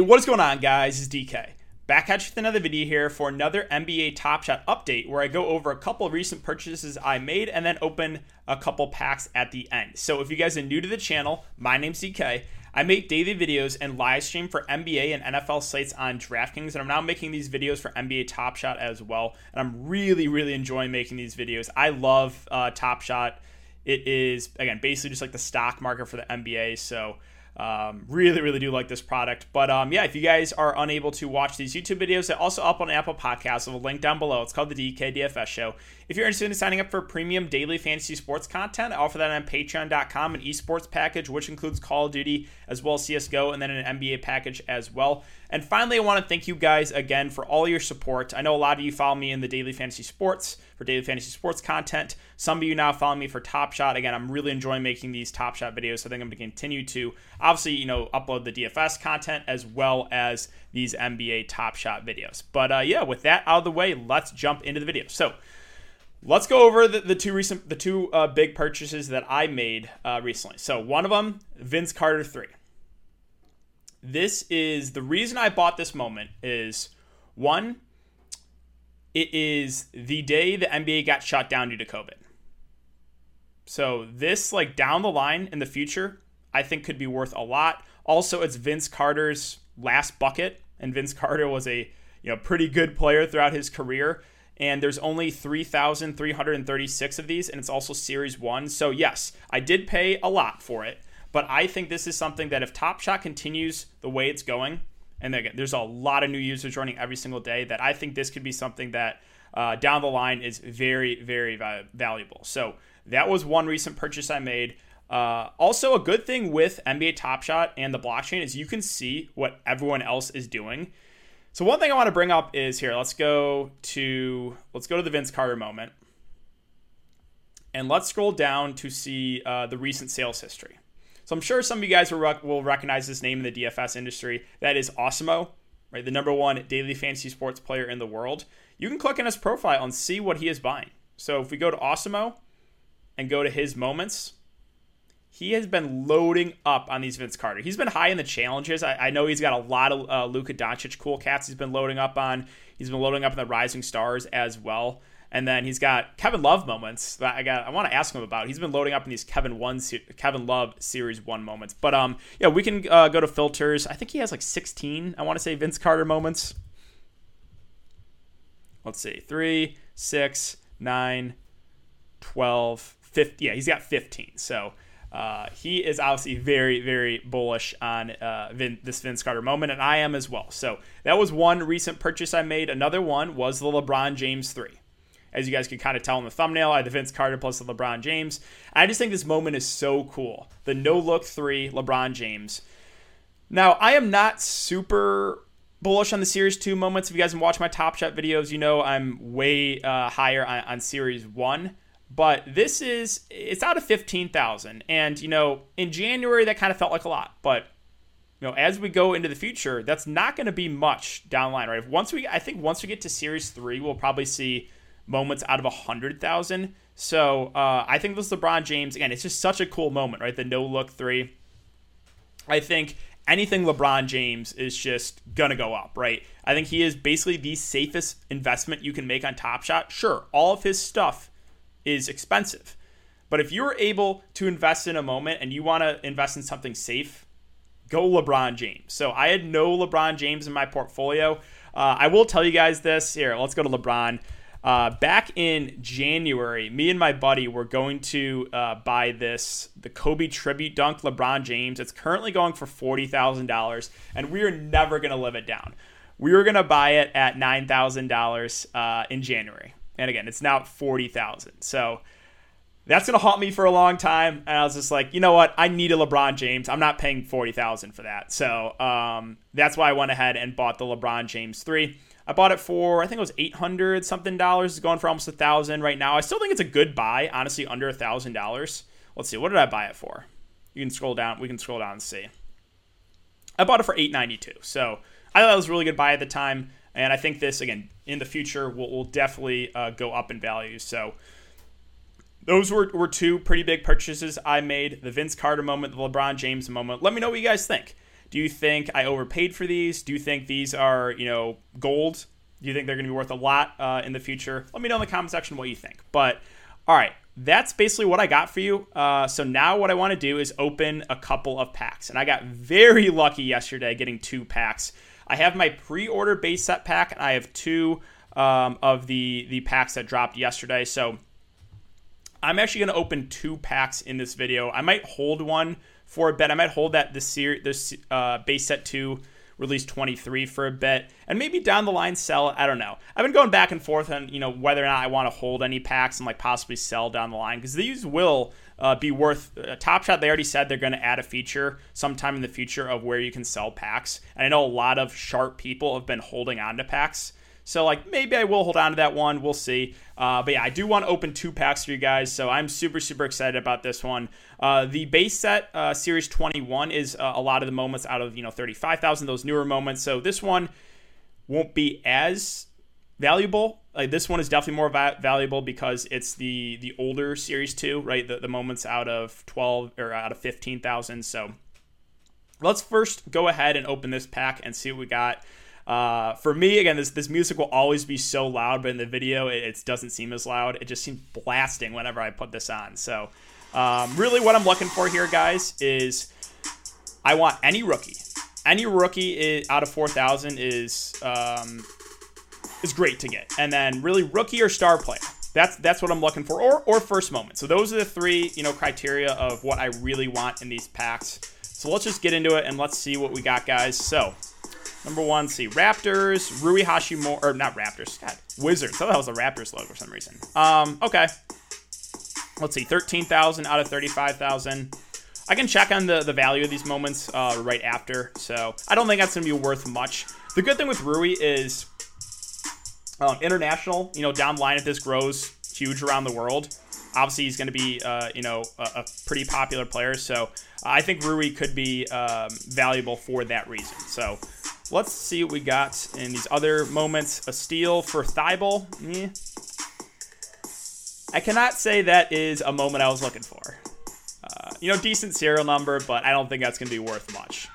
What is going on, guys? It's DK. Back at you with another video here for another NBA Top Shot update where I go over a couple recent purchases I made and then open a couple packs at the end. So if you guys are new to the channel, my name's DK. I make daily videos and live stream for NBA and NFL sites on DraftKings, and I'm now making these videos for NBA Top Shot as well. And I'm really, really enjoying making these videos. I love uh, Top Shot. It is again basically just like the stock market for the NBA. So um, really, really do like this product. But um, yeah, if you guys are unable to watch these YouTube videos, they're also up on Apple Podcasts. We'll link down below. It's called the DK DFS Show. If you're interested in signing up for premium daily fantasy sports content, I offer that on patreon.com, an esports package, which includes Call of Duty as well as CSGO, and then an NBA package as well. And finally, I want to thank you guys again for all your support. I know a lot of you follow me in the daily fantasy sports for daily fantasy sports content. Some of you now follow me for Top Shot. Again, I'm really enjoying making these Top Shot videos. So I think I'm going to continue to obviously, you know, upload the DFS content as well as these NBA Top Shot videos. But uh, yeah, with that out of the way, let's jump into the video. So let's go over the, the two recent, the two uh, big purchases that I made uh, recently. So one of them, Vince Carter three. This is the reason I bought this moment is one, it is the day the NBA got shut down due to COVID. So this like down the line in the future, I think could be worth a lot. Also, it's Vince Carter's last bucket, and Vince Carter was a you know pretty good player throughout his career. And there's only 3,336 of these, and it's also Series 1. So, yes, I did pay a lot for it, but I think this is something that if Top Shot continues the way it's going, and there's a lot of new users joining every single day, that I think this could be something that uh, down the line is very, very valuable. So that was one recent purchase I made. Uh, also, a good thing with NBA Top Shot and the blockchain is you can see what everyone else is doing. So one thing I want to bring up is here. Let's go to let's go to the Vince Carter moment, and let's scroll down to see uh, the recent sales history. So I'm sure some of you guys will, rec- will recognize this name in the DFS industry. That is Awesemo, right? The number one daily fantasy sports player in the world. You can click on his profile and see what he is buying. So if we go to Awesemo and go to his moments, he has been loading up on these Vince Carter. He's been high in the challenges. I, I know he's got a lot of uh, Luka Doncic cool cats he's been loading up on. He's been loading up in the Rising Stars as well. And then he's got Kevin Love moments that I got. I want to ask him about. He's been loading up in these Kevin one Kevin Love series one moments. But um, yeah, we can uh, go to filters. I think he has like 16. I want to say Vince Carter moments. Let's see, three, six, nine, 12, 50. Yeah, he's got 15. So uh, he is obviously very, very bullish on uh, Vin, this Vince Carter moment, and I am as well. So that was one recent purchase I made. Another one was the LeBron James 3 as you guys can kind of tell in the thumbnail. I had the Vince Carter plus the LeBron James. I just think this moment is so cool. The no look three, LeBron James. Now, I am not super bullish on the Series 2 moments. If you guys have watched my Top Shot videos, you know I'm way uh, higher on, on Series 1. But this is, it's out of 15,000. And, you know, in January, that kind of felt like a lot. But, you know, as we go into the future, that's not going to be much down line, right? Once we, I think once we get to Series 3, we'll probably see moments out of a hundred thousand. So uh, I think this LeBron James again. It's just such a cool moment, right? The no look three. I think anything LeBron James is just gonna go up, right? I think he is basically the safest investment you can make on Top Shot. Sure, all of his stuff is expensive, but if you're able to invest in a moment and you want to invest in something safe, go LeBron James. So I had no LeBron James in my portfolio. Uh, I will tell you guys this here. Let's go to LeBron. Uh, back in January, me and my buddy were going to uh, buy this the Kobe tribute dunk LeBron James. It's currently going for forty thousand dollars, and we are never to live it down. We were to buy it at nine thousand uh, dollars in January, and again, it's now forty thousand. So that's to haunt me for a long time. And I was just like, you know what? I need a LeBron James. I'm not paying forty thousand for that. So um, that's why I went ahead and bought the LeBron James three. I bought it for I think it was eight hundred something dollars. It's going for almost a thousand right now. I still think it's a good buy. Honestly, under a thousand dollars. Let's see. What did I buy it for? You can scroll down. We can scroll down and see. I bought it for eight ninety two. So I thought it was a really good buy at the time, and I think this again in the future will, will definitely uh, go up in value. So those were, were two pretty big purchases I made. The Vince Carter moment, the LeBron James moment. Let me know what you guys think. Do you think I overpaid for these? Do you think these are, you know, gold? Do you think they're going to be worth a lot uh, in the future? Let me know in the comment section what you think. But all right, that's basically what I got for you. Uh, so now what I want to do is open a couple of packs. And I got very lucky yesterday getting two packs. I have my pre-order base set pack, and I have two um, of the the packs that dropped yesterday. So I'm actually going to open two packs in this video. I might hold one for a bit. I might hold that this series, this uh, base set two release 23 for a bit and maybe down the line sell i don't know. I've been going back and forth on you know whether or not i want to hold any packs and like possibly sell down the line because these will uh, be worth uh, top shot they already said they're going to add a feature sometime in the future of where you can sell packs. And i know a lot of sharp people have been holding on to packs so like maybe I will hold on to that one. We'll see. Uh, but yeah, I do want to open two packs for you guys, so I'm super super excited about this one. Uh, the base set uh, series 21 is uh, a lot of the moments out of you know 35,000 those newer moments. So this one won't be as valuable. Like this one is definitely more va- valuable because it's the the older series two, right? The, the moments out of 12 or out of 15,000. So let's first go ahead and open this pack and see what we got. Uh, for me, again, this this music will always be so loud, but in the video, it, it doesn't seem as loud. It just seems blasting whenever I put this on. So, um, really, what I'm looking for here, guys, is I want any rookie. Any rookie is, out of 4,000 is um, is great to get, and then really rookie or star player. That's that's what I'm looking for, or or first moment. So those are the three you know criteria of what I really want in these packs. So let's just get into it and let's see what we got, guys. So Number one, see Raptors, Rui Hachimura, or not Raptors, God, Wizards. I thought that was a Raptors logo for some reason. Um, okay. Let's see, 13,000 out of 35,000. I can check on the, the value of these moments uh, right after, so I don't think that's going to be worth much. The good thing with Rui is um, international, you know, down the line if this grows huge around the world, obviously he's going to be, uh, you know, a, a, pretty popular player, so I think Rui could be um, valuable for that reason. So Let's see what we got in these other moments. A steal for Thybulle. Eh. I cannot say that is a moment I was looking for. Uh, you know, decent serial number, but I don't think that's going to be worth much.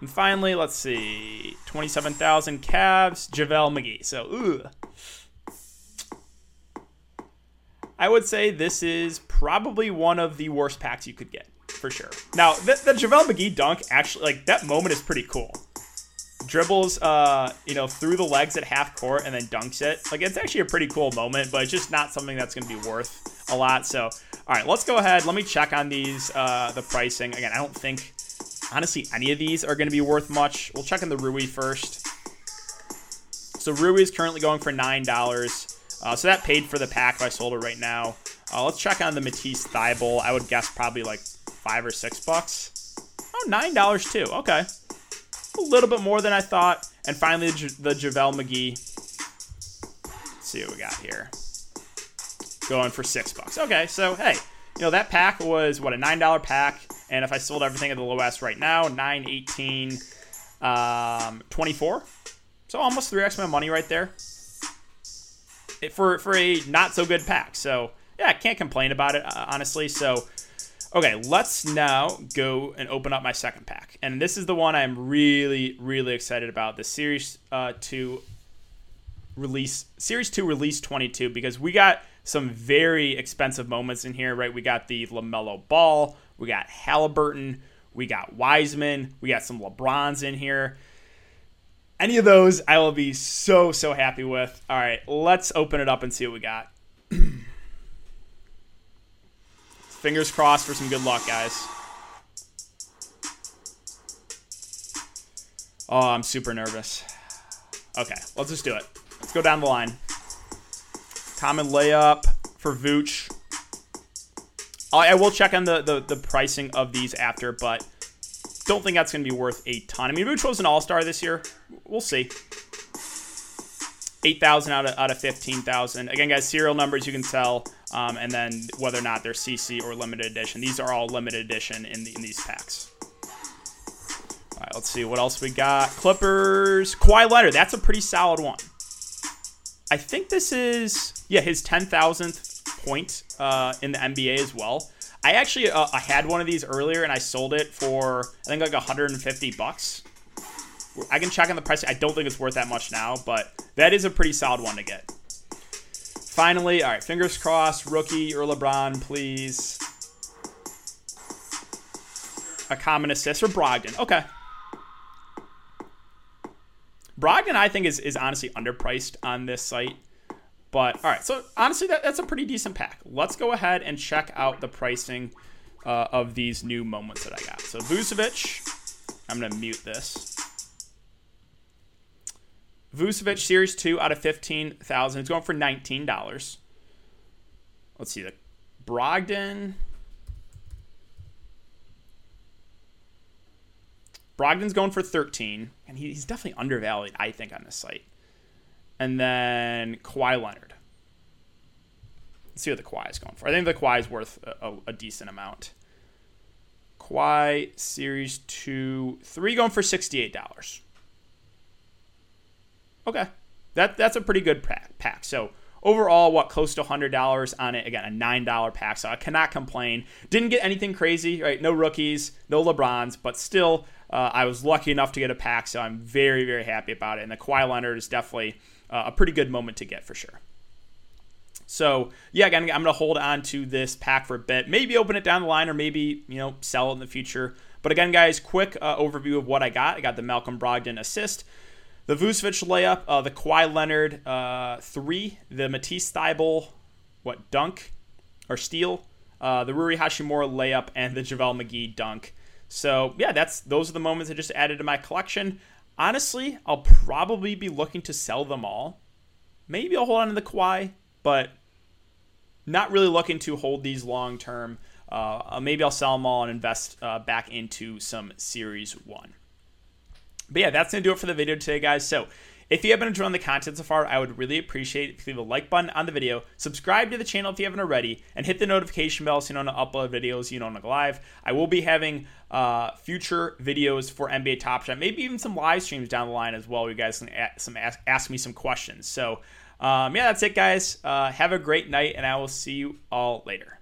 And finally, let's see. 27,000 Cavs, JaVale McGee. So, ooh. I would say this is probably one of the worst packs you could get, for sure. Now, the, the JaVale McGee dunk, actually, like, that moment is pretty cool dribbles, uh, you know, through the legs at half court and then dunks it. Like it's actually a pretty cool moment, but it's just not something that's going to be worth a lot. So, all right, let's go ahead. Let me check on these, uh, the pricing. Again, I don't think, honestly, any of these are going to be worth much. We'll check on the Rui first. So Rui is currently going for nine dollars. Uh, so that paid for the pack if I sold it right now. Uh, let's check on the Matisse Thybulle. I would guess probably like five or six bucks. Oh, nine dollars too. Okay a little bit more than I thought. And finally, the, JaVale McGee. Let's see what we got here. Going for six bucks. Okay, so hey, you know that pack was what a nine dollar pack, and if I sold everything at the lowest right now, nine eighteen, um, twenty four. So almost three x my money right there. It, for for a not so good pack. So yeah, I can't complain about it uh, honestly. So Okay, let's now go and open up my second pack. And this is the one I'm really, really excited about the Series uh, 2 release, Series 2 release 22, because we got some very expensive moments in here, right? We got the LaMelo Ball, we got Halliburton, we got Wiseman, we got some LeBrons in here. Any of those, I will be so, so happy with. All right, let's open it up and see what we got. Fingers crossed for some good luck, guys. Oh, I'm super nervous. Okay, let's just do it. Let's go down the line. Common layup for Vooch. I will check on the, the, the pricing of these after, but don't think that's going to be worth a ton. I mean, Vooch was an all-star this year. We'll see. 8,000 out of, out of 15,000. Again, guys, serial numbers you can tell, um, and then whether or not they're CC or limited edition. These are all limited edition in, the, in these packs. All right, let's see what else we got. Clippers, Kawhi Leonard. That's a pretty solid one. I think this is, yeah, his 10,000th point uh, in the NBA as well. I actually uh, I had one of these earlier and I sold it for I think like 150 bucks. I can check on the price. I don't think it's worth that much now, but that is a pretty solid one to get. Finally, all right, fingers crossed, rookie or LeBron, please. A common assist or Brogdon. Okay. Brogdon, I think, is, is honestly underpriced on this site. But all right, so honestly, that, that's a pretty decent pack. Let's go ahead and check out the pricing uh, of these new moments that I got. So Vucevic, I'm going to mute this. Vucevic Series 2 out of 15,000. It's going for $19. Let's see. The Brogdon. Brogdon's going for 13, and he's definitely undervalued, I think, on this site. And then Kawhi Leonard. Let's see what the Kawhi is going for. I think the Kawhi is worth a, a decent amount. Kawhi Series 2, 3 going for $68. Okay. That that's a pretty good pack. pack. So overall, what close to hundred dollars on it. Again, a nine dollar pack. So I cannot complain. Didn't get anything crazy, right? No rookies, no LeBrons, but still, uh, I was lucky enough to get a pack. So I'm very very happy about it. And the Kawhi Leonard is definitely uh, a pretty good moment to get for sure. So yeah, again, I'm gonna hold on to this pack for a bit. Maybe open it down the line, or maybe you know sell it in the future. But again, guys, quick uh, overview of what I got. I got the Malcolm Brogdon assist the Vucevic layup, uh, the Kawhi Leonard uh, three, the Matisse Thybulle, what dunk or steal, uh, the Rui Hachimura layup, and the JaVale McGee dunk. So yeah, that's those are the moments I just added to my collection. Honestly, I'll probably be looking to sell them all. Maybe I'll hold on to the Kawhi, but not really looking to hold these long term. Uh, maybe I'll sell them all and invest uh, back into some Series One. But yeah, that's going to do it for the video today, guys. So if you have been enjoying the content so far, I would really appreciate it if you leave a like button on the video, subscribe to the channel if you haven't already, and hit the notification bell so you know when I upload videos, you know when go live. I will be having uh, future videos for NBA Top Shot, maybe even some live streams down the line as well. You guys can ask, some, ask, ask me some questions. So um, yeah, that's it, guys. Uh, have a great night, and I will see you all later.